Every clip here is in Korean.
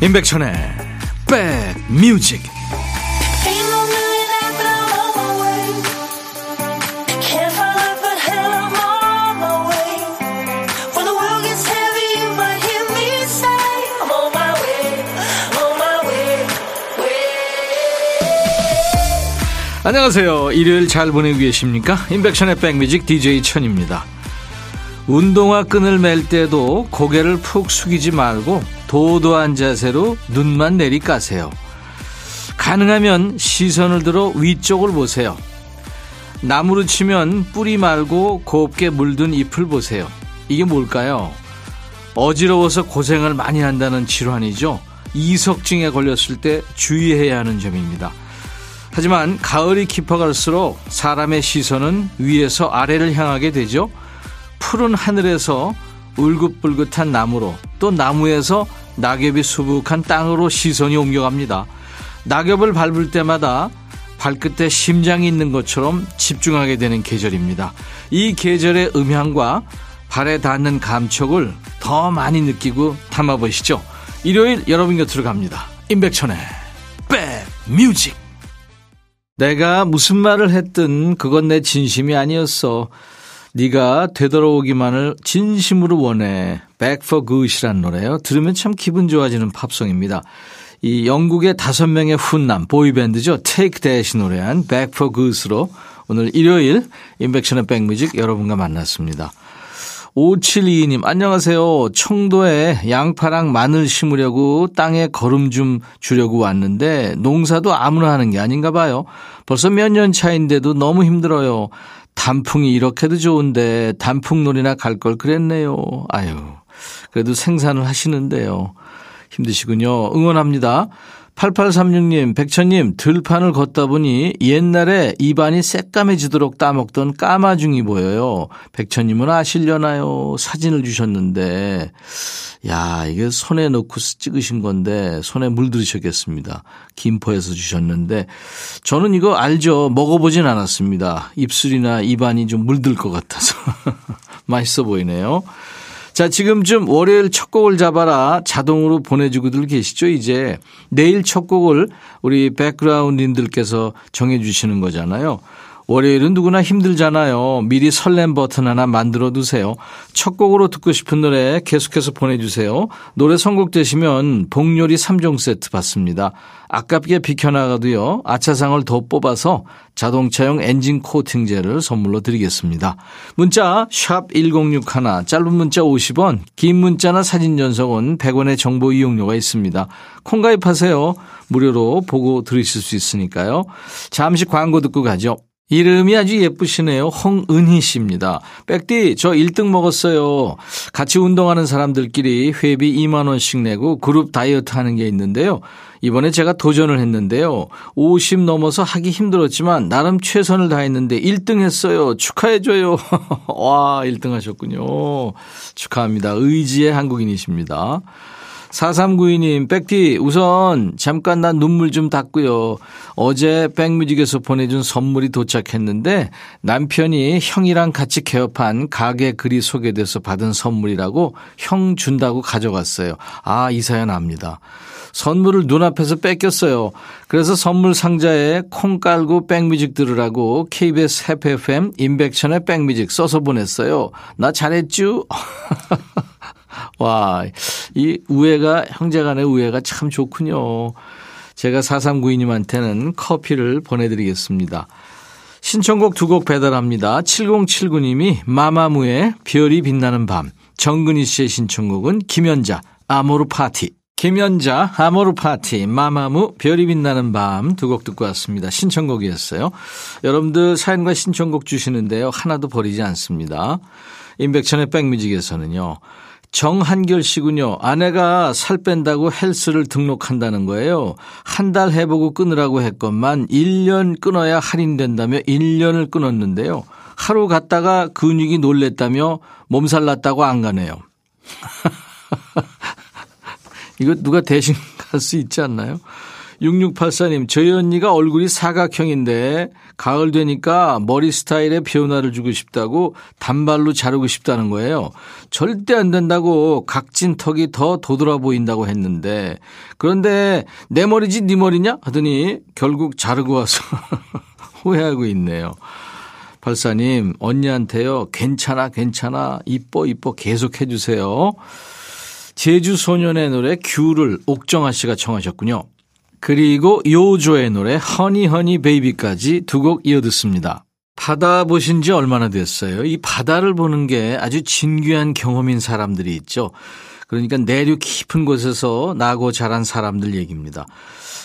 임백천의 백뮤직 안녕하세요. 일요일 잘 보내고 계십니까? 임백천의 백뮤직 DJ 천입니다. 운동화 끈을 맬 때도 고개를 푹 숙이지 말고 도도한 자세로 눈만 내리 까세요. 가능하면 시선을 들어 위쪽을 보세요. 나무로 치면 뿌리 말고 곱게 물든 잎을 보세요. 이게 뭘까요? 어지러워서 고생을 많이 한다는 질환이죠. 이석증에 걸렸을 때 주의해야 하는 점입니다. 하지만 가을이 깊어갈수록 사람의 시선은 위에서 아래를 향하게 되죠. 푸른 하늘에서 울긋불긋한 나무로 또 나무에서 낙엽이 수북한 땅으로 시선이 옮겨갑니다. 낙엽을 밟을 때마다 발끝에 심장이 있는 것처럼 집중하게 되는 계절입니다. 이 계절의 음향과 발에 닿는 감촉을 더 많이 느끼고 담아보시죠. 일요일 여러분 곁으로 갑니다. 임백천의 백뮤직 내가 무슨 말을 했든 그건 내 진심이 아니었어. 네가 되돌아오기만을 진심으로 원해. Back for Good이란 노래요. 들으면 참 기분 좋아지는 팝송입니다. 이 영국의 다섯 명의 훈남 보이밴드죠. Take That이 노래한 Back for Good으로 오늘 일요일 인백션의 백뮤직 여러분과 만났습니다. 5722님, 안녕하세요. 청도에 양파랑 마늘 심으려고 땅에 거름 좀 주려고 왔는데 농사도 아무나 하는 게 아닌가 봐요. 벌써 몇 년 차인데도 너무 힘들어요. 단풍이 이렇게도 좋은데 단풍놀이나 갈 걸 그랬네요. 아유, 그래도 생산을 하시는데요. 힘드시군요. 응원합니다. 8836님, 백천님, 들판을 걷다 보니 옛날에 입안이 새까매지도록 따먹던 까마중이 보여요. 백천님은 아실려나요? 사진을 주셨는데, 야, 이게 손에 넣고 찍으신 건데, 손에 물들으셨겠습니다. 김포에서 주셨는데, 저는 이거 알죠. 먹어보진 않았습니다. 입술이나 입안이 좀 물들 것 같아서. 맛있어 보이네요. 자, 지금쯤 월요일 첫 곡을 잡아라 자동으로 보내주고들 계시죠, 이제. 내일 첫 곡을 우리 백그라운드님들께서 정해주시는 거잖아요. 월요일은 누구나 힘들잖아요. 미리 설렘 버튼 하나 만들어 두세요. 첫 곡으로 듣고 싶은 노래 계속해서 보내주세요. 노래 선곡되시면 복요리 3종 세트 받습니다. 아깝게 비켜나가도요. 아차상을 더 뽑아서 자동차용 엔진 코팅제를 선물로 드리겠습니다. 문자 1061, 짧은 문자 50원, 긴 문자나 사진 전송은 100원의 정보 이용료가 있습니다. 콩 가입하세요. 무료로 보고 들으실 수 있으니까요. 잠시 광고 듣고 가죠. 이름이 아주 예쁘시네요. 홍은희 씨입니다. 백디, 저 1등 먹었어요. 같이 운동하는 사람들끼리 회비 2만원씩 내고 그룹 다이어트 하는 게 있는데요. 이번에 제가 도전을 했는데요. 50 넘어서 하기 힘들었지만 나름 최선을 다했는데 1등 했어요. 축하해줘요. 와, 1등 하셨군요. 축하합니다. 의지의 한국인이십니다. 4392님, 백디, 우선 잠깐 난 눈물 좀 닦고요. 어제 백뮤직에서 보내준 선물이 도착했는데 남편이 형이랑 같이 개업한 가게 글이 소개돼서 받은 선물이라고 형 준다고 가져갔어요. 아, 이 사연 압니다. 선물을 눈앞에서 뺏겼어요. 그래서 선물 상자에 콩 깔고 백뮤직 들으라고 KBS 해피 FM 인백천의 백뮤직 써서 보냈어요. 나 잘했쥬? 와, 이 우애가, 형제 간의 우애가 참 좋군요. 제가 4392님한테는 커피를 보내드리겠습니다. 신청곡 두 곡 배달합니다. 7079님이 마마무의 별이 빛나는 밤. 정근희 씨의 신청곡은 김연자, 아모르 파티. 김연자, 아모르 파티, 마마무, 별이 빛나는 밤 두 곡 듣고 왔습니다. 신청곡이었어요. 여러분들 사연과 신청곡 주시는데요. 하나도 버리지 않습니다. 임백천의 백뮤직에서는요. 정한결 씨군요. 아내가 살 뺀다고 헬스를 등록한다는 거예요. 한 달 해보고 끊으라고 했건만 1년 끊어야 할인된다며 1년을 끊었는데요. 하루 갔다가 근육이 놀랬다며 몸살 났다고 안 가네요. 이거 누가 대신 갈 수 있지 않나요? 6684님, 저희 언니가 얼굴이 사각형인데, 가을 되니까 머리 스타일에 변화를 주고 싶다고 단발로 자르고 싶다는 거예요. 절대 안 된다고 각진 턱이 더 도드라 보인다고 했는데, 그런데 내 머리지 네 머리냐? 하더니 결국 자르고 와서 후회하고 있네요. 발사님, 언니한테요, 괜찮아, 괜찮아, 이뻐, 이뻐 계속 해주세요. 제주 소년의 노래 귤을 옥정아 씨가 청하셨군요. 그리고 요조의 노래 허니 허니 베이비까지 두 곡 이어 듣습니다. 바다 보신 지 얼마나 됐어요? 이 바다를 보는 게 아주 진귀한 경험인 사람들이 있죠. 그러니까 내륙 깊은 곳에서 나고 자란 사람들 얘기입니다.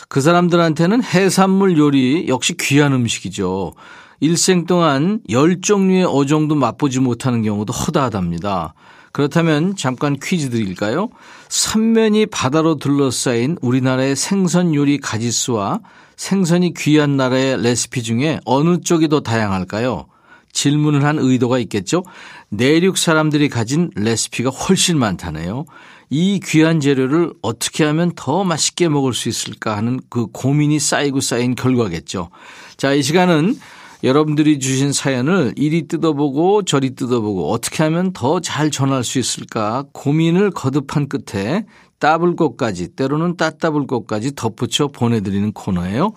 그 사람들한테는 해산물 요리 역시 귀한 음식이죠. 일생 동안 열 종류의 어종도 맛보지 못하는 경우도 허다하답니다. 그렇다면 잠깐 퀴즈 드릴까요? 삼면이 바다로 둘러싸인 우리나라의 생선 요리 가지수와 생선이 귀한 나라의 레시피 중에 어느 쪽이 더 다양할까요? 질문을 한 의도가 있겠죠? 내륙 사람들이 가진 레시피가 훨씬 많다네요. 이 귀한 재료를 어떻게 하면 더 맛있게 먹을 수 있을까 하는 그 고민이 쌓이고 쌓인 결과겠죠. 자, 이 시간은 여러분들이 주신 사연을 이리 뜯어보고 저리 뜯어보고 어떻게 하면 더 잘 전할 수 있을까 고민을 거듭한 끝에 따블 것까지 때로는 따따블 것까지 덧붙여 보내드리는 코너예요.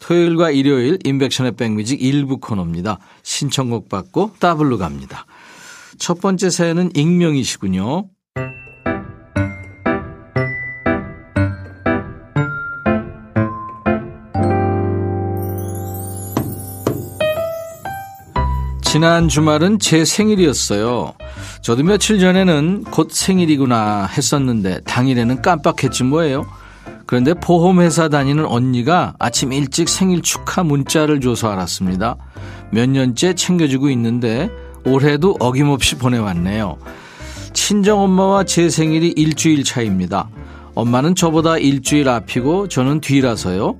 토요일과 일요일 인백션의 백뮤직 일부 코너입니다. 신청곡 받고 따블로 갑니다. 첫 번째 사연은 익명이시군요. 지난 주말은 제 생일이었어요. 저도 며칠 전에는 곧 생일이구나 했었는데 당일에는 깜빡했지 뭐예요. 그런데 보험회사 다니는 언니가 아침 일찍 생일 축하 문자를 줘서 알았습니다. 몇 년째 챙겨주고 있는데 올해도 어김없이 보내왔네요. 친정엄마와 제 생일이 일주일 차입니다. 엄마는 저보다 일주일 앞이고 저는 뒤라서요.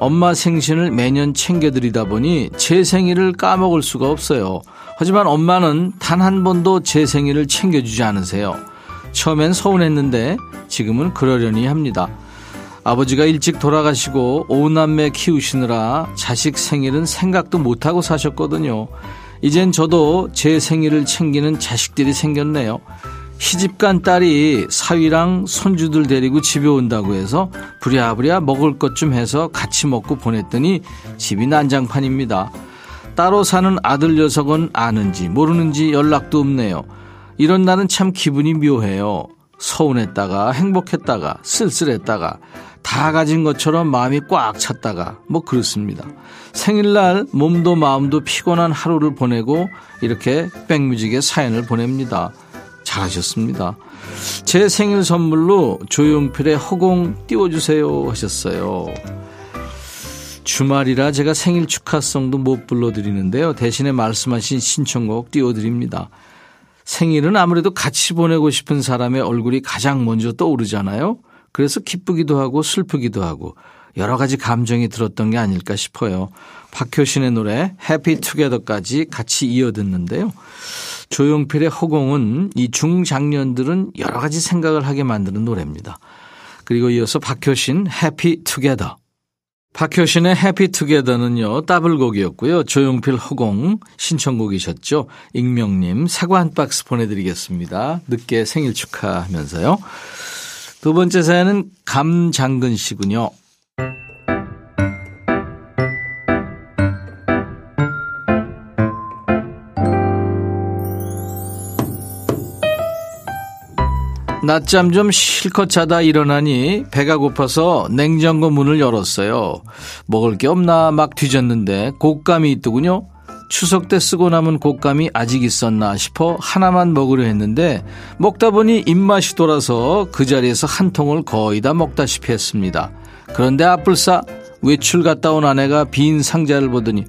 엄마 생신을 매년 챙겨드리다 보니 제 생일을 까먹을 수가 없어요. 하지만 엄마는 단 한 번도 제 생일을 챙겨주지 않으세요. 처음엔 서운했는데 지금은 그러려니 합니다. 아버지가 일찍 돌아가시고 오남매 키우시느라 자식 생일은 생각도 못하고 사셨거든요. 이젠 저도 제 생일을 챙기는 자식들이 생겼네요. 시집간 딸이 사위랑 손주들 데리고 집에 온다고 해서 부랴부랴 먹을 것 좀 해서 같이 먹고 보냈더니 집이 난장판입니다. 따로 사는 아들 녀석은 아는지 모르는지 연락도 없네요. 이런 날은 참 기분이 묘해요. 서운했다가 행복했다가 쓸쓸했다가 다 가진 것처럼 마음이 꽉 찼다가 뭐 그렇습니다. 생일날 몸도 마음도 피곤한 하루를 보내고 이렇게 백뮤직에 사연을 보냅니다. 잘하셨습니다. 제 생일 선물로 조용필의 허공 띄워주세요 하셨어요. 주말이라 제가 생일 축하송도 못 불러드리는데요. 대신에 말씀하신 신청곡 띄워드립니다. 생일은 아무래도 같이 보내고 싶은 사람의 얼굴이 가장 먼저 떠오르잖아요. 그래서 기쁘기도 하고 슬프기도 하고 여러 가지 감정이 들었던 게 아닐까 싶어요. 박효신의 노래 해피 투게더까지 같이 이어 듣는데요. 조용필의 허공은 이 중장년들은 여러 가지 생각을 하게 만드는 노래입니다. 그리고 이어서 박효신 해피 투게더. 박효신의 해피 투게더는요, 더블곡이었고요. 조용필 허공 신청곡이셨죠. 익명님 사과 한 박스 보내드리겠습니다. 늦게 생일 축하하면서요. 두 번째 사연은 감장근 씨군요. 낮잠 좀 실컷 자다 일어나니 배가 고파서 냉장고 문을 열었어요. 먹을 게 없나 막 뒤졌는데 곶감이 있더군요. 추석 때 쓰고 남은 곶감이 아직 있었나 싶어 하나만 먹으려 했는데 먹다 보니 입맛이 돌아서 그 자리에서 한 통을 거의 다 먹다시피 했습니다. 그런데 앞불싸 외출 갔다 온 아내가 빈 상자를 보더니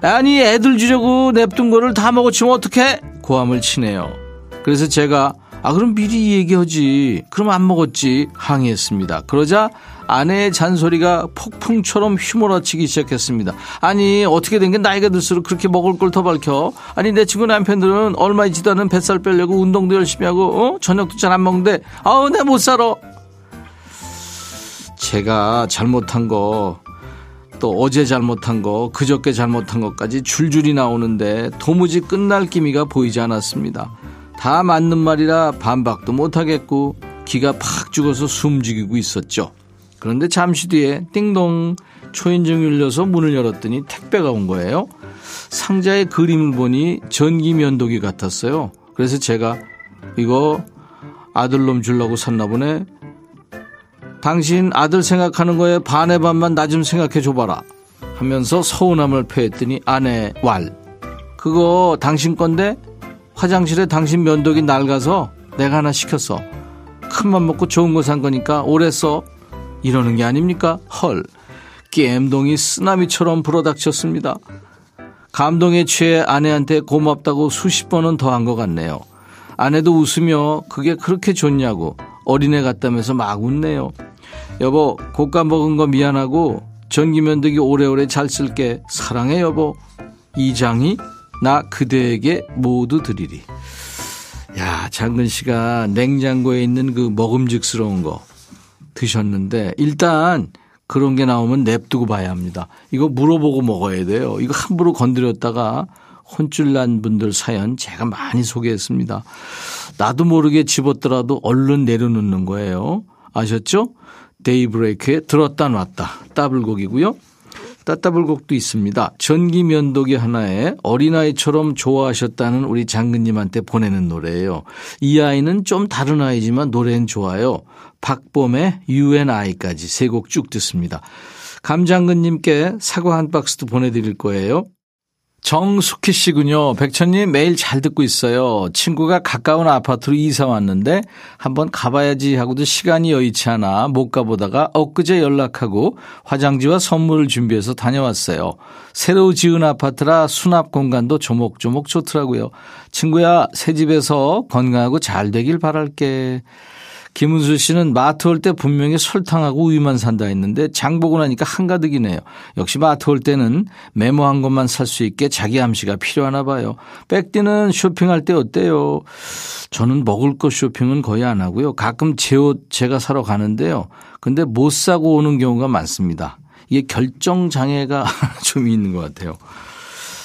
아니 애들 주려고 냅둔 거를 다 먹었지면 어떡해? 고함을 치네요. 그래서 제가 아, 그럼 미리 얘기하지. 그럼 안 먹었지. 항의했습니다. 그러자 아내의 잔소리가 폭풍처럼 휘몰아치기 시작했습니다. 아니, 어떻게 된 게 나이가 들수록 그렇게 먹을 걸 더 밝혀? 아니, 내 친구 남편들은 얼마 있지도 않은 뱃살 빼려고 운동도 열심히 하고, 어? 저녁도 잘 안 먹는데, 아우, 내 못 살아. 제가 잘못한 거, 또 어제 잘못한 거, 그저께 잘못한 것까지 줄줄이 나오는데 도무지 끝날 기미가 보이지 않았습니다. 다 맞는 말이라 반박도 못하겠고 기가 팍 죽어서 숨죽이고 있었죠. 그런데 잠시 뒤에 띵동 초인종이 울려서 문을 열었더니 택배가 온 거예요. 상자의 그림을 보니 전기 면도기 같았어요. 그래서 제가 이거 아들놈 주려고 샀나 보네. 당신 아들 생각하는 거에 반의 반만 나 좀 생각해 줘봐라. 하면서 서운함을 표했더니 아내 왈. 그거 당신 건데 화장실에 당신 면도기 낡아서 내가 하나 시켰어. 큰맘 먹고 좋은 거 산 거니까 오래 써. 이러는 게 아닙니까? 헐. 겜동이 쓰나미처럼 불어닥쳤습니다. 감동에 취해 아내한테 고맙다고 수십 번은 더한 것 같네요. 아내도 웃으며 그게 그렇게 좋냐고 어린애 같다면서 막 웃네요. 여보, 고가 먹은 거 미안하고 전기면도기 오래오래 잘 쓸게. 사랑해, 여보. 이장이 나 그대에게 모두 드리리. 야, 장근 씨가 냉장고에 있는 그 먹음직스러운 거 드셨는데 일단 그런 게 나오면 냅두고 봐야 합니다. 이거 물어보고 먹어야 돼요. 이거 함부로 건드렸다가 혼쭐 난 분들 사연 제가 많이 소개했습니다. 나도 모르게 집었더라도 얼른 내려놓는 거예요. 아셨죠? 데이브레이크에 들었다 놨다. 따블곡이고요. 따따블곡도 있습니다. 전기 면도기 하나에 어린아이처럼 좋아하셨다는 우리 장근님한테 보내는 노래예요. 이 아이는 좀 다른 아이지만 노래는 좋아요. 박범의 UNI까지 세 곡 쭉 듣습니다. 감장근님께 사과 한 박스도 보내드릴 거예요. 정숙희 씨군요. 백천님 매일 잘 듣고 있어요. 친구가 가까운 아파트로 이사 왔는데 한번 가봐야지 하고도 시간이 여의치 않아 못 가보다가 엊그제 연락하고 화장지와 선물을 준비해서 다녀왔어요. 새로 지은 아파트라 수납 공간도 조목조목 좋더라고요. 친구야 새 집에서 건강하고 잘 되길 바랄게. 김은수 씨는 마트 올 때 분명히 설탕하고 우유만 산다 했는데 장 보고 나니까 한가득이네요. 역시 마트 올 때는 메모한 것만 살 수 있게 자기 암시가 필요하나 봐요. 백디는 쇼핑할 때 어때요? 저는 먹을 것 쇼핑은 거의 안 하고요. 가끔 제 옷 제가 사러 가는데요. 근데 못 사고 오는 경우가 많습니다. 이게 결정 장애가 좀 있는 것 같아요.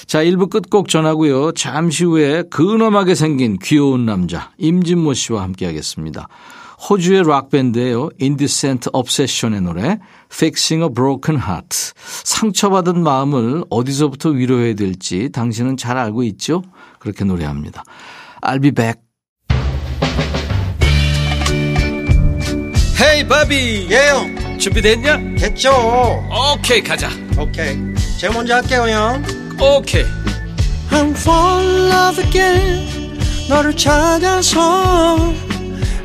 자, 1부 끝곡 전하고요. 잠시 후에 근엄하게 생긴 귀여운 남자 임진모 씨와 함께 하겠습니다. 호주의 락밴드예요. Indecent Obsession의 노래 Fixing a Broken Heart. 상처받은 마음을 어디서부터 위로해야 될지 당신은 잘 알고 있죠? 그렇게 노래합니다. I'll be back. 헤이 바비 예영 준비됐냐? 됐죠 오케이 가자 오케이 제가 먼저 할게요 형 오케이 I'm fall in love again 너를 찾아서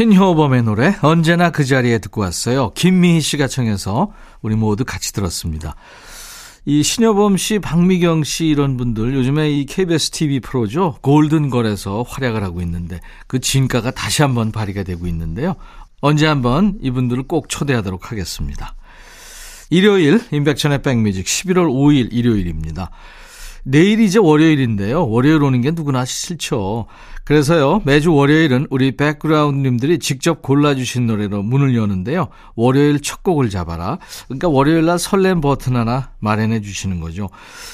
신효범의 노래 언제나 그 자리에 듣고 왔어요. 김미희 씨가 청해서 우리 모두 같이 들었습니다. 이 신효범 씨, 박미경 씨 이런 분들 요즘에 이 KBS TV 프로죠. 골든걸에서 활약을 하고 있는데 그 진가가 다시 한번 발휘가 되고 있는데요. 언제 한번 이분들을 꼭 초대하도록 하겠습니다. 일요일 임백천의 백뮤직 11월 5일 일요일입니다. 내일이 이제 월요일인데요. 월요일 오는 게 누구나 싫죠. 그래서요, 매주 월요일은 우리 백그라운드님들이 직접 골라주신 노래로 문을 여는데요. 월요일 첫 곡을 잡아라. 그러니까 월요일 날 설렘 버튼 하나 마련해 주시는 거죠.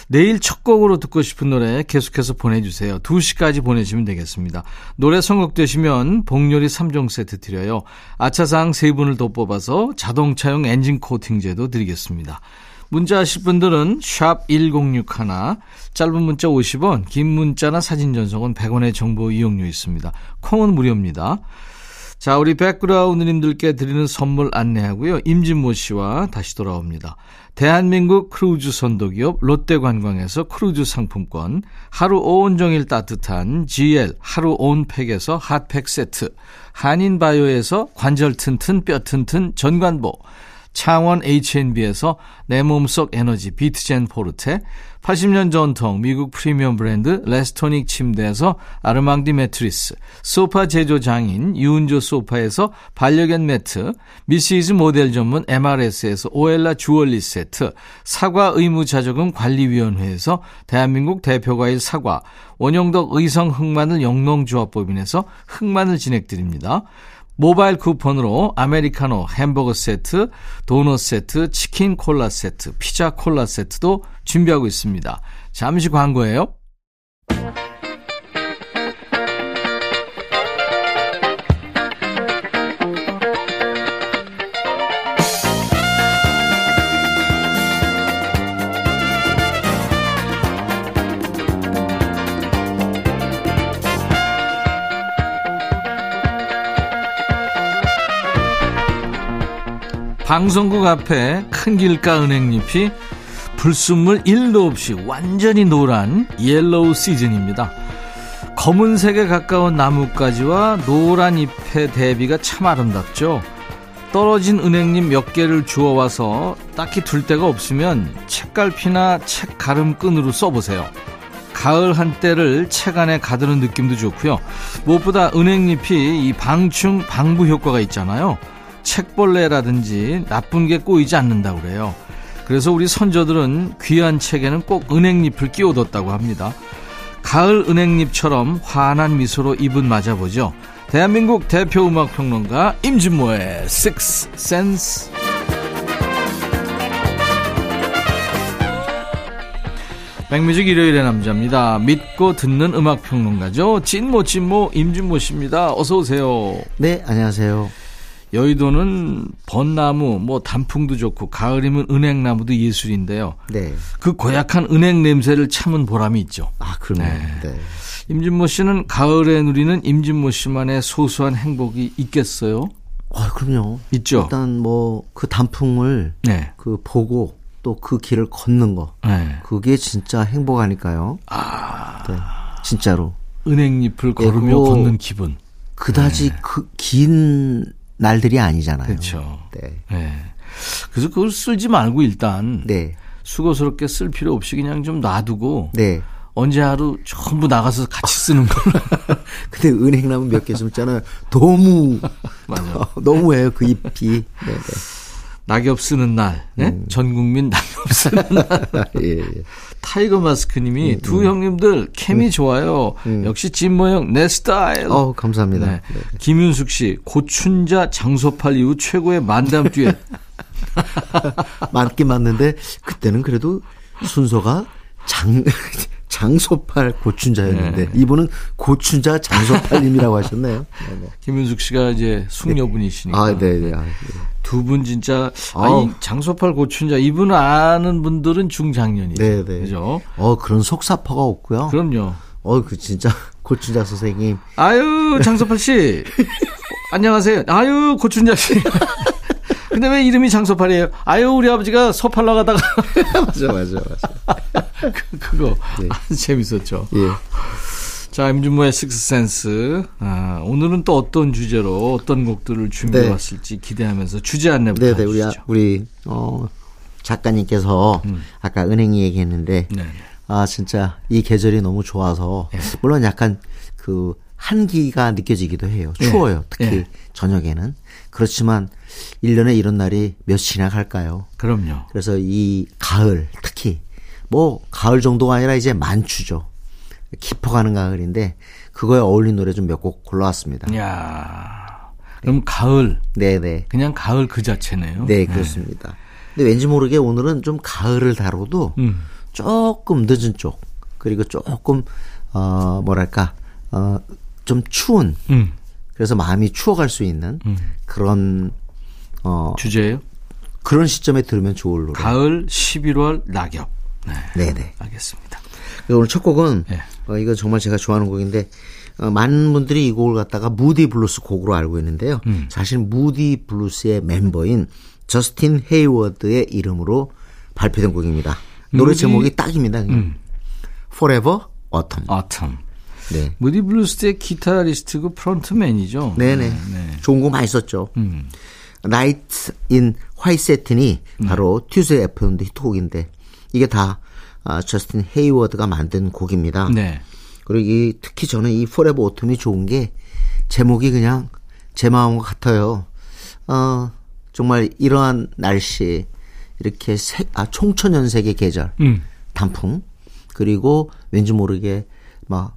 내일 첫 곡으로 듣고 싶은 노래 계속해서 보내주세요. 2시까지 보내시면 되겠습니다. 노래 선곡되시면 복요리 3종 세트 드려요. 아차상 3분을 더 뽑아서 자동차용 엔진 코팅제도 드리겠습니다. 문자 하실 분들은 샵 1061, 짧은 문자 50원, 긴 문자나 사진 전송은 100원의 정보 이용료 있습니다. 콩은 무료입니다. 자, 우리 background님들께 드리는 선물 안내하고요. 임진모 씨와 다시 돌아옵니다. 대한민국 크루즈 선도기업 롯데관광에서 크루즈 상품권, 하루 온종일 따뜻한 GL 하루 온팩에서 핫팩 세트, 한인바이오에서 관절 튼튼 뼈 튼튼 전관보, 창원 H&B에서 내 몸속 에너지 비트젠 포르테, 80년 전통 미국 프리미엄 브랜드 레스토닉 침대에서 아르망디 매트리스, 소파 제조 장인 유운조 소파에서 반려견 매트, 미시즈 모델 전문 MRS에서 오엘라 주얼리 세트, 사과 의무자조금 관리위원회에서 대한민국 대표과일 사과, 원용덕 의성 흑마늘 영농조합법인에서 흑마늘 진행드립니다. 모바일 쿠폰으로 아메리카노 햄버거 세트, 도넛 세트, 치킨 콜라 세트, 피자 콜라 세트도 준비하고 있습니다. 잠시 광고예요. 방송국 앞에 큰 길가 은행잎이 불순물 1도 없이 완전히 노란 yellow 시즌입니다. 검은색에 가까운 나뭇가지와 노란 잎의 대비가 참 아름답죠. 떨어진 은행잎 몇 개를 주워와서 딱히 둘 데가 없으면 책갈피나 책 가름끈으로 써보세요. 가을 한때를 책 안에 가두는 느낌도 좋고요. 무엇보다 은행잎이 이 방충 방부 효과가 있잖아요. 책벌레라든지 나쁜 게 꼬이지 않는다고 그래요. 그래서 우리 선조들은 귀한 책에는 꼭 은행잎을 끼워뒀다고 합니다. 가을 은행잎처럼 환한 미소로 입은 맞아보죠. 대한민국 대표 음악 평론가 임진모의 Six Sense. 백뮤직 일요일의 남자입니다. 믿고 듣는 음악 평론가죠. 찐모 찐모 임진모 씨입니다. 어서 오세요. 네, 안녕하세요. 여의도는 벚나무, 뭐 단풍도 좋고 가을이면 은행나무도 예술인데요. 네. 그 고약한 은행 냄새를 참은 보람이 있죠. 아, 그럼요. 네. 네. 임진모 씨는 가을에 누리는 임진모 씨만의 소소한 행복이 있겠어요? 아, 그럼요. 있죠. 일단 뭐 그 단풍을 네. 그 보고 또 그 길을 걷는 거. 네. 그게 진짜 행복 아닐까요? 아, 네. 진짜로. 은행잎을 네, 걸으며 걷는 기분. 그다지 그 긴 날들이 아니잖아요. 그렇죠. 네. 네. 그래서 그걸 쓸지 말고 일단 네. 수고스럽게 쓸 필요 없이 그냥 좀 놔두고 네. 언제 하루 전부 나가서 같이 쓰는 걸로. 근데 은행나무 몇개 숨잖아요. 너무 맞아. 너무해요 그 잎이. 네, 네. 낙엽 쓰는 날, 네? 음. 전 국민 낙엽 쓰는 날. 예, 예. 타이거 마스크님이 음, 두 형님들 케미 좋아요. 역시 진모 형 내 스타일. 어, 감사합니다. 네. 네. 김윤숙 씨 고춘자 장소팔 이후 최고의 만담 듀엣. 맞긴 맞는데 그때는 그래도 순서가 장 장소팔 고춘자였는데 네. 이분은 고춘자 장소팔님이라고 하셨네요. 네, 네. 김윤숙 씨가 이제 숙녀분이시니까 아, 네, 네. 아, 네. 두분 진짜. 아니 장소팔 고춘자 이분 아는 분들은 중장년이죠. 네, 네. 그죠? 어 그런 속사포가 없고요. 그럼요. 어 그 진짜 고춘자 선생님. 아유 장소팔 씨 안녕하세요. 아유 고춘자 씨. 근데 왜 이름이 장소팔이에요? 아유 우리 아버지가 소팔 나가다가 맞아, 맞아, 맞아. 그- 그거 네. 아주 재밌었죠. 예. 자, 임준모의 식스센스. 아, 오늘은 또 어떤 주제로 어떤 곡들을 준비해 네. 왔을지 기대하면서 주제 안내부터 네, 네. 우리 아-. 우리 어 작가님께서 아까 은행 얘기했는데 네. 아 진짜 이 계절이 너무 좋아서 물론 약간 그 한기가 느껴지기도 해요. 추워요. 특히 예. 저녁에는. 그렇지만 1년에 이런 날이 몇이나 갈까요? 그럼요. 그래서 이 가을 특히 뭐 가을 정도가 아니라 이제 만추죠. 깊어가는 가을인데 그거에 어울린 노래 좀 몇 곡 골라왔습니다. 이야. 그럼 가을. 네, 네. 그냥 가을 그 자체네요. 네, 그렇습니다. 근데 왠지 모르게 오늘은 좀 가을을 다뤄도 음. 조금 늦은 쪽 그리고 조금 어 뭐랄까 어 좀 추운 음. 그래서 마음이 추워갈 수 있는 그런 어 주제예요. 그런 시점에 들으면 좋을 노래. 가을 11월 낙엽. 네. 네네. 알겠습니다. 그리고 오늘 첫 곡은 네. 어, 이거 정말 제가 좋아하는 곡인데 어, 많은 분들이 이 곡을 갖다가 무디 블루스 곡으로 알고 있는데요. 음. 사실 무디 블루스의 멤버인 저스틴 헤이워드의 이름으로 발표된 곡입니다. 노래 무디- 제목이 딱입니다. 그냥. 음. Forever Autumn. Autumn. 네. 무디 블루스의 기타리스트 그 frontman이죠. 네네. 네. 좋은 곡 많이 썼죠. 음. Night in 화이세틴이 바로 튜즈의 FM 히트곡인데 이게 다 아, 저스틴 헤이워드가 만든 곡입니다. 네. 그리고 이 특히 저는 이 Forever Autumn이 좋은 게 제목이 그냥 제 마음과 같아요. 어, 정말 이러한 날씨 이렇게 색, 아, 총천연색의 계절, 음. 단풍 그리고 왠지 모르게 막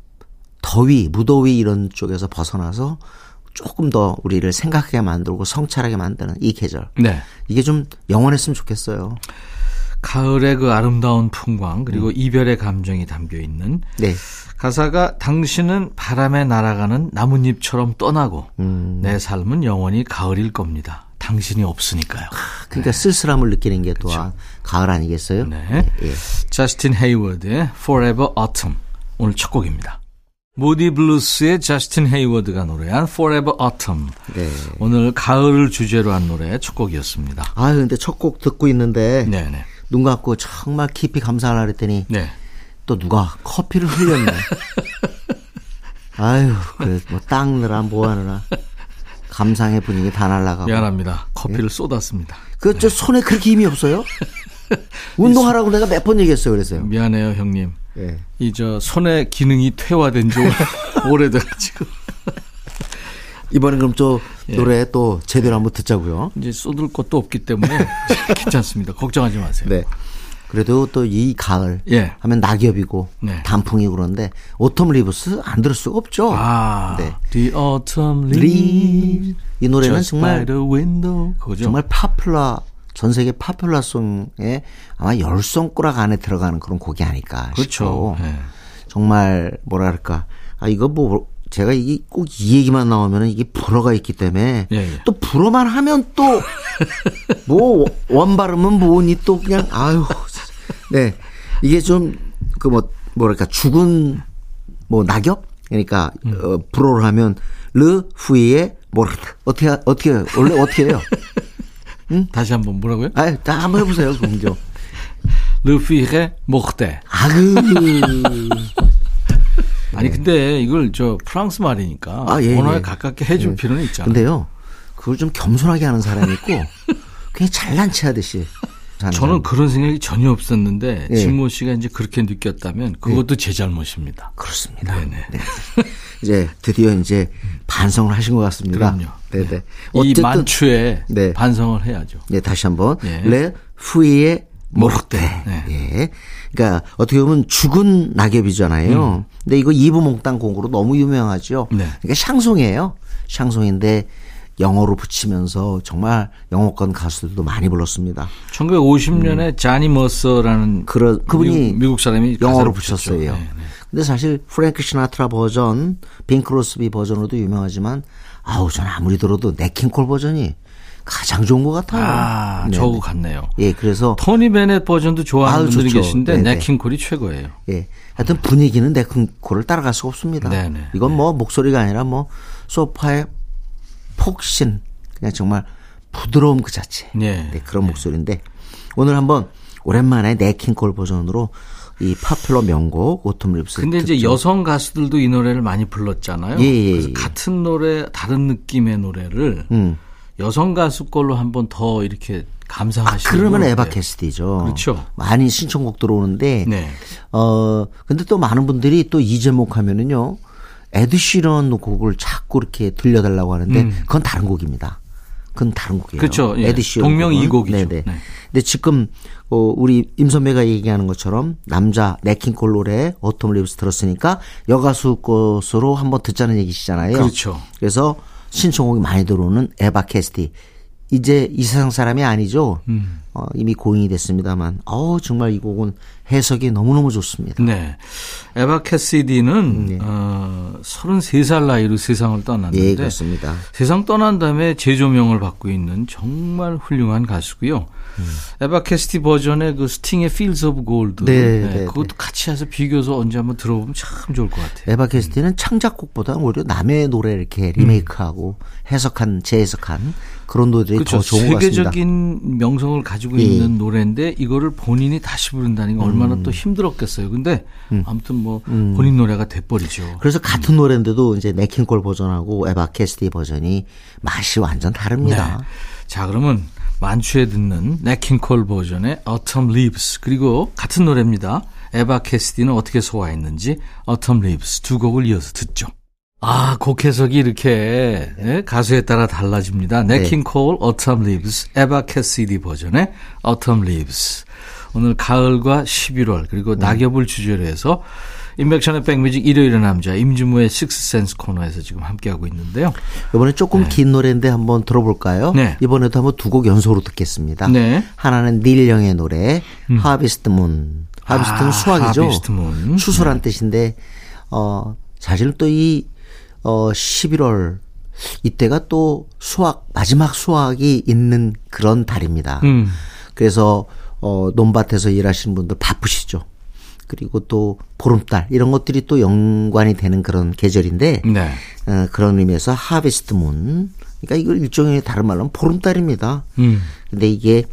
더위, 무더위 이런 쪽에서 벗어나서 조금 더 우리를 생각하게 만들고 성찰하게 만드는 이 계절. 네. 이게 좀 영원했으면 좋겠어요. 가을의 그 아름다운 풍광 그리고 이별의 감정이 담겨 있는 네. 가사가 당신은 바람에 날아가는 나뭇잎처럼 떠나고 내 삶은 영원히 가을일 겁니다. 당신이 없으니까요. 그러니까 쓸쓸함을 느끼는 게 또한 가을 아니겠어요? 네. 예. 저스틴 헤이워드의 Forever Autumn 오늘 첫 곡입니다. 무디 블루스의 저스틴 헤이워드가 노래한 Forever Autumn 네. 오늘 가을을 주제로 한 노래 첫 곡이었습니다. 아 근데 첫 곡 듣고 있는데 네네. 눈 감고 정말 깊이 감사하라 그랬더니 네. 또 누가 커피를 흘렸네. 아유, 그래 뭐 닦느라 뭐 하느라 감상의 분위기 다 날라가고. 미안합니다. 커피를 쏟았습니다. 그저 손에 그렇게 힘이 없어요? 운동하라고 내가 몇 번 얘기했어요, 그래서요. 미안해요, 형님. 예. 이저 손의 기능이 퇴화된 지 오래돼가지고 이번에 그럼 또 예. 노래 또 제대로 한번 듣자고요. 이제 쏟을 것도 없기 때문에 괜찮습니다. 걱정하지 마세요. 네. 그래도 또 이 가을 예. 하면 낙엽이고 네. 단풍이고 그런데 Autumn Leaves 안 들을 수가 없죠. 아, 네. The Autumn 리 Leaves 이 노래는 정말. 정말 popular 전 세계 popular song에 아마 열 손가락 안에 들어가는 그런 곡이 아닐까 그렇죠. 예. 정말 뭐랄까 아 이거 뭐 제가 이게 꼭 이 얘기만 나오면은 이게 불어가 있기 때문에 예, 예. 또 불어만 하면 또 뭐 원 발음은 뭐니 또 그냥 아유 네 이게 좀 그 뭐 뭐랄까 죽은 뭐 낙엽 그러니까 음. 어, 불어를 하면 르 후이에 모르겠다 어떻게 하- 어떻게? 원래 어떻게 해요? 다시 한번 뭐라고요? 아, 자 한번 해보세요 좀 르피의 목대. 아그 아니 근데 이걸 저 프랑스 말이니까 아, 예, 언어에 예. 가깝게 해줄 예. 필요는 있잖아요. 근데요, 그걸 좀 겸손하게 하는 사람이 있고, 그냥 잘난 체 하듯이. 하는 저는 사람. 그런 생각이 전혀 없었는데 예. 진모 씨가 이제 그렇게 느꼈다면 그것도 제 잘못입니다. 그렇습니다. 네네. 네. 이제 드디어 이제 반성을 하신 것 같습니다. 그럼요. 네네. 이 만추에 네. 반성을 해야죠. 네, 다시 한번. 예. 레 후이의 모르테. 네. 예. 그러니까 어떻게 보면 죽은 낙엽이잖아요. 근데 이거 이브 몽땅 곡으로 너무 유명하죠. 음. 네. 그러니까 샹송이에요. 샹송인데 영어로 붙이면서 정말 영어권 가수들도 많이 불렀습니다. 1950년에 자니 머서라는 음. 그러- 그분이 미국, 미국 사람이 영어로. 붙였어요. 네, 네. 근데 사실 프랭크 시나트라 버전, 빙 크로스비 버전으로도 유명하지만 아우 저는 아무리 들어도 냇 킹 콜 버전이 가장 좋은 것 같아요. 아, 네, 저거 네. 같네요. 예, 그래서 토니 베넷 버전도 좋아하는 아유, 분들이 좋죠. 계신데 네네. 네킹콜이 최고예요. 예, 하여튼 분위기는 네킹콜을 따라갈 수가 없습니다. 네네. 이건 뭐 목소리가 아니라 뭐 소파의 폭신, 그냥 정말 부드러움 그 자체. 네. 네, 그런 목소리인데 오늘 한번 오랜만에 네킹콜 버전으로 이 파퓰러 명곡 오톰 립스. 근데 이제 듣죠. 여성 가수들도 이 노래를 많이 불렀잖아요. 예, 예, 그래서 예. 같은 노래 다른 느낌의 노래를 음. 여성 가수 걸로 한번 더 이렇게 감상하시는 그러면 건 에바? 캐시디죠. 그렇죠. 많이 신청곡 들어오는데 네. 어 근데 또 많은 분들이 또 이 제목 하면은요. 에드 시런 곡을 자꾸 이렇게 들려달라고 하는데 그건 다른 곡입니다. 그건 다른 곡이에요. 음. 그렇죠. 예. 에드 시런 동명이곡이죠. 네네. 네. 근데 지금 어 우리 임 선배가 얘기하는 것처럼 남자 냇 킹 콜 노래 Autumn Leaves 들었으니까 여가수 것으로 한번 듣자는 얘기시잖아요. 그렇죠. 그래서 신청곡이 많이 들어오는 에바 캐시디. 이제 이 세상 사람이 아니죠. 음. 어, 이미 고인이 됐습니다만, 어우, 정말 이 곡은 해석이 너무너무 좋습니다. 네. 에바 캐시디는 어, 33살 나이로 세상을 떠났는데 예, 그렇습니다. 세상 떠난 다음에 재조명을 받고 있는 정말 훌륭한 가수고요. 에바 캐시디 버전의 그 스팅의 Fields of Gold 네, 네, 그것도 같이 해서 비교해서 언제 한번 들어보면 참 좋을 것 같아요. 에바 캐시디는 창작곡보다 오히려 남의 노래 이렇게 리메이크하고 해석한, 재해석한 그런 노래들이 음. 그렇죠. 더 좋은 것 같습니다. 세계적인 명성을 가지고 예. 있는 노래인데 이거를 본인이 다시 부른다는 게 얼마나 또 힘들었겠어요. 근데 아무튼 뭐 본인 노래가 돼버리죠. 그래서 같은 노래인데도 이제 네킹콜 버전하고 에바 캐스티 버전이 맛이 완전 다릅니다. 네. 자, 그러면 만추에 듣는 네킹콜 버전의 Autumn Leaves 그리고 같은 노래입니다. 에바 캐시디는 어떻게 소화했는지 Autumn Leaves 두 곡을 이어서 듣죠. 아, 곡 해석이 이렇게 네, 가수에 따라 달라집니다. 네킹 콜 Autumn Leaves, 에바 캐시디 버전의 Autumn Leaves. 오늘 가을과 11월 그리고 낙엽을 주제로 해서 인백션의 백뮤직 일요일의 남자 임준무의 식스센스 코너에서 지금 함께하고 있는데요. 이번에 조금 긴 노래인데 한번 들어볼까요? 네. 이번에도 한번 두 곡 연속으로 듣겠습니다. 네. 하나는 닐 영의 노래 하비스트 문. 하비스트는 아, 수학이죠. 하비스트 문. 추수란 뜻인데 어 사실 또이 어 11월 이때가 또 수학 마지막 수학이 있는 그런 달입니다. 음. 그래서 어 논밭에서 일하시는 분들 바쁘시죠. 그리고 또 보름달 이런 것들이 또 연관이 되는 그런 계절인데 네. 어, 그런 의미에서 하베스트 문. 그러니까 이걸 일종의 다른 말로 보름달입니다. 음. 근데 이게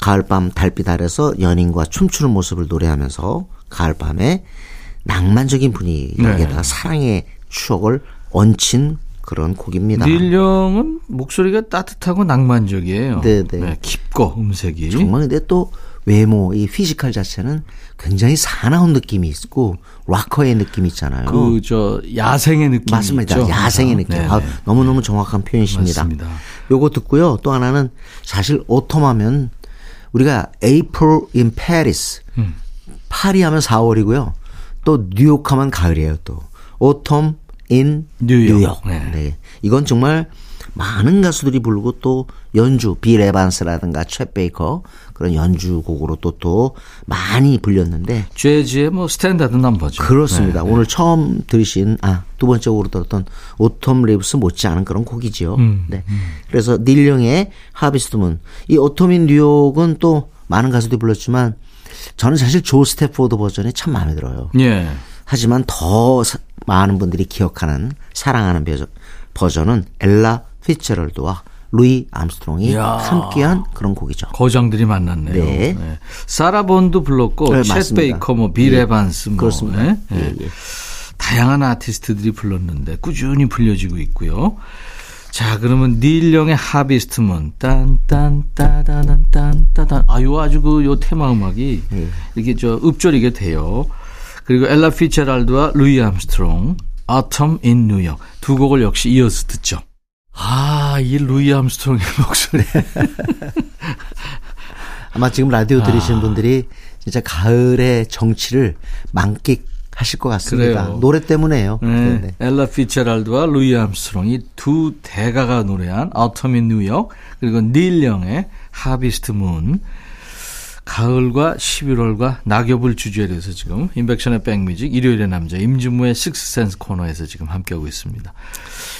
가을밤 달빛 아래서 연인과 춤추는 모습을 노래하면서 가을밤에 낭만적인 분위기에다가 네. 사랑의 추억을 얹힌 그런 곡입니다. 닐 영은 목소리가 따뜻하고 낭만적이에요. 네, 네. 깊고 음색이. 정말 근데 또 외모, 이 physical 자체는 굉장히 사나운 느낌이 있고 락커의 느낌이 있잖아요. 그 저 야생의 느낌이 맞습니다. 있죠. 야생의 느낌. 네, 아, 네. 너무너무 정확한 표현이십니다. 맞습니다. 요거 듣고요. 또 하나는 사실 Autumn하면 우리가 April in Paris. 음. 파리 하면 4월이고요. 또 뉴욕 하면 가을이에요, 또. Autumn in New York. 뉴욕. 네. 네. 이건 정말 많은 가수들이 부르고 또 연주 빌 에반스라든가 챗 베이커 그런 연주곡으로 또또 많이 불렸는데 재즈의 뭐 스탠다드 넘버죠. 그렇습니다. 네, 오늘 처음 들으신 아 두 번째 곡으로 들었던 Autumn Leaves 못지않은 그런 곡이지요. 음, 네. 그래서 닐 영의 Harvest Moon 이 Autumn in New York은 또 많은 가수들이 불렀지만 저는 사실 조 스태포드 버전이 참 마음에 들어요. 예. 하지만 더 사- 많은 분들이 기억하는 사랑하는 버전, 버전은 엘라 피츠제럴드와 루이 암스트롱이 이야. 함께한 그런 곡이죠. 거장들이 만났네요. 네. 사라 본도 불렀고 네, 챗. 베이커 뭐 빌 예. 에반스 뭐 그렇습니다. 예? 예. 다양한 아티스트들이 불렀는데 꾸준히 불려지고 있고요. 자, 그러면 닐 영의 Harvest Moon 딴딴 따다단 딴따단 아요 아주 그 요 테마 음악이 예. 이렇게 저 읊조리게 돼요. 그리고 엘라 피츠제럴드와 루이 암스트롱 Autumn in New York 두 곡을 역시 이어서 듣죠. 아, 이 루이 암스트롱의 목소리. 아마 지금 라디오 들으시는 아. 분들이 진짜 가을의 정취를 만끽하실 것 같습니다. 그래요. 노래 때문에요. 네. 엘라 피츠제럴드와 루이 암스트롱 이 두 대가가 노래한 Autumn in New York 그리고 닐 영의 Harvest Moon 가을과 11월과 낙엽을 주제로 해서 지금 임백천의 백뮤직 일요일의 남자 임진모의 식스센스 코너에서 지금 함께하고 있습니다.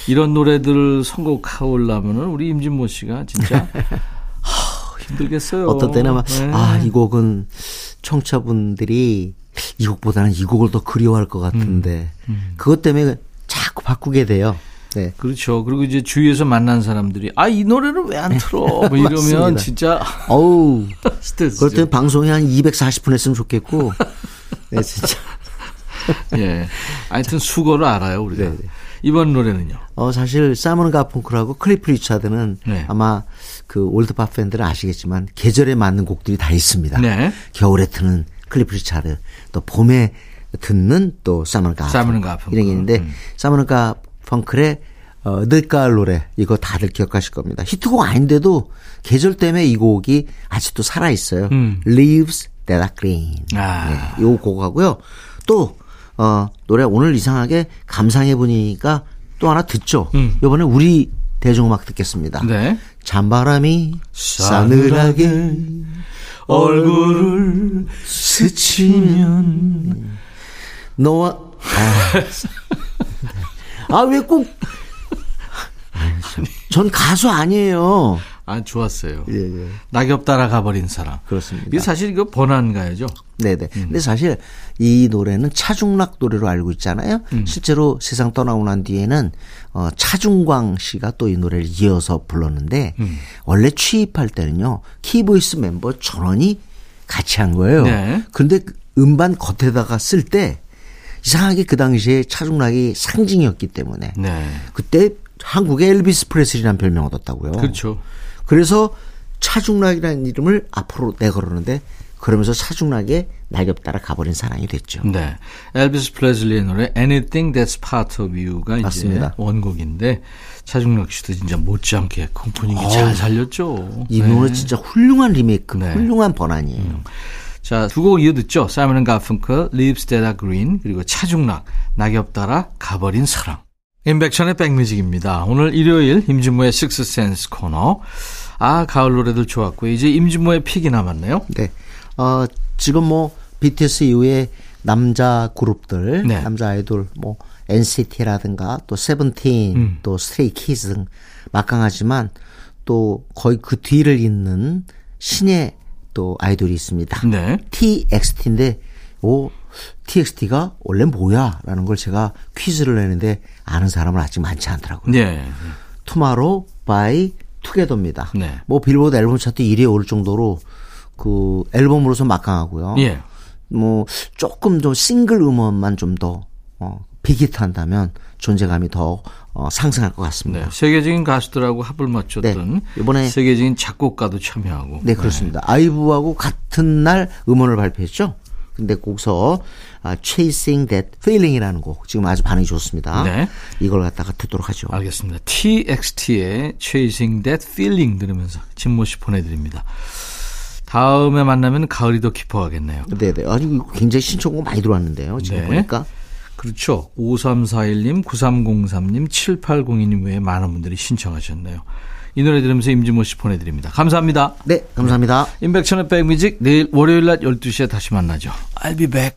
이런 노래들을 선곡하려면은 우리 임진모 씨가 진짜 하, 힘들겠어요. 어떤 때는 막, 네. 아, 이 곡은 청취자분들이 이 곡보다는 이 곡을 더 그리워할 것 같은데, 음, 그것 때문에 자꾸 바꾸게 돼요. 네. 그렇죠. 그리고 이제 주위에서 만난 사람들이 아 이 노래를 왜 안 틀어? 뭐 이러면. 진짜 어우, 스트레스. 그럴 때는 방송이 한 240분 했으면 좋겠고, 네, 진짜. 예. 하여튼 수고를 알아요, 우리가. 네, 네. 이번 노래는요. 어, 사실, 사이먼 가펑클하고 클리프 리차드는 네. 아마 그 올드팝 팬들은 아시겠지만, 계절에 맞는 곡들이 다 있습니다. 네. 겨울에 트는 클리프 리차드, 또 봄에 듣는 또 사이먼 가펑클. 사이먼 가펑클. 이런 게 있는데, 음. 사이먼 가펑클의 어, 늦가을 노래, 이거 다들 기억하실 겁니다. 히트곡 아닌데도 계절 때문에 이 곡이 아직도 살아 있어요. 음. Leaves That Are Green. 아. 네, 요 곡하고요. 또, 어, 노래 오늘 이상하게 감상해 보니까 또 하나 듣죠. 음. 요번에 우리 대중음악 듣겠습니다. 네. 잔바람이 싸늘하게 얼굴을 스치면 너와 아 왜 꼭 전 가수 아니에요. 아 좋았어요. 예, 예. 낙엽 따라가 버린 사람. 그렇습니다. 이게 사실 이거 번안 가야죠. 네네. 근데 사실 이 노래는 차중락 노래로 알고 있잖아요. 실제로 세상 떠나고 난 뒤에는 어, 차중광 씨가 또 이 노래를 이어서 불렀는데 원래 취입할 때는요 키보이스 멤버 전원이 같이 한 거예요. 네. 근데 그 음반 겉에다가 쓸 때 이상하게 그 당시에 차중락이 상징이었기 때문에 네. 그때 한국에 엘비스 프레슬리라는 별명 얻었다고요. 그렇죠. 그래서 차중락이라는 이름을 앞으로 내걸었는데 그러면서 차중락의 낙엽 따라 가버린 사랑이 됐죠. 네. 엘비스 프레슬리의 노래 Anything That's Part of You가 맞습니다. 이제 원곡인데 차중락 씨도 진짜 못지않게 그 분위기 잘 살렸죠. 이 네. 노래 진짜 훌륭한 리메이크, 네. 훌륭한 번안이에요. 자, 두 곡 이어 듣죠. 사이먼 앤 가펑클, Leaves That Are Green, 그리고 차중락, 낙엽 따라 가버린 사랑. 임백천의 백뮤직입니다. 오늘 일요일 임진모의 식스센스 코너. 아, 가을 노래들 좋았고 이제 임진모의 pick이 남았네요. 네. 어, 지금 뭐 BTS 이후에 남자 그룹들, 네. 남자 아이돌 뭐 NCT라든가 또 세븐틴, 음. 또 스트레이키즈 등 막강하지만 또 거의 그 뒤를 잇는 신예 또 아이돌이 있습니다. 네. TXT인데 오 TXT가 원래 뭐야라는 걸 제가 퀴즈를 내는데 아는 사람은 아직 많지 않더라고요. 네. 투마로우 바이 투게더입니다. 네. 뭐 빌보드 앨범 차트 1위에 오를 정도로 그 앨범으로서 막강하고요. 예. 뭐 조금 좀 싱글 음원만 좀 더 어, big hit한다면 존재감이 더 어, 상승할 것 같습니다. 네. 세계적인 가수들하고 합을 맞췄던 네. 이번에- 세계적인 작곡가도 참여하고. 네, 그렇습니다. 아이브하고 같은 날 음원을 발표했죠. 근데 거기서 아, Chasing That Feeling이라는 곡 지금 아주 반응이 좋습니다. 네. 이걸 갖다가 듣도록 하죠. 알겠습니다. TXT의 Chasing That Feeling 들으면서 진모 씨 보내드립니다. 다음에 만나면 가을이 더 깊어가겠네요. 네네. 아니 굉장히 신청곡 많이 들어왔는데요. 지금 네. 보니까 그렇죠. 5341님, 9303님, 7802님 외에 많은 분들이 신청하셨네요. 이 노래 들으면서 임진모 씨 보내드립니다. 감사합니다. 네, 감사합니다. 임백천의 백뮤직 내일 월요일 낮 12시에 다시 만나죠. I'll be back.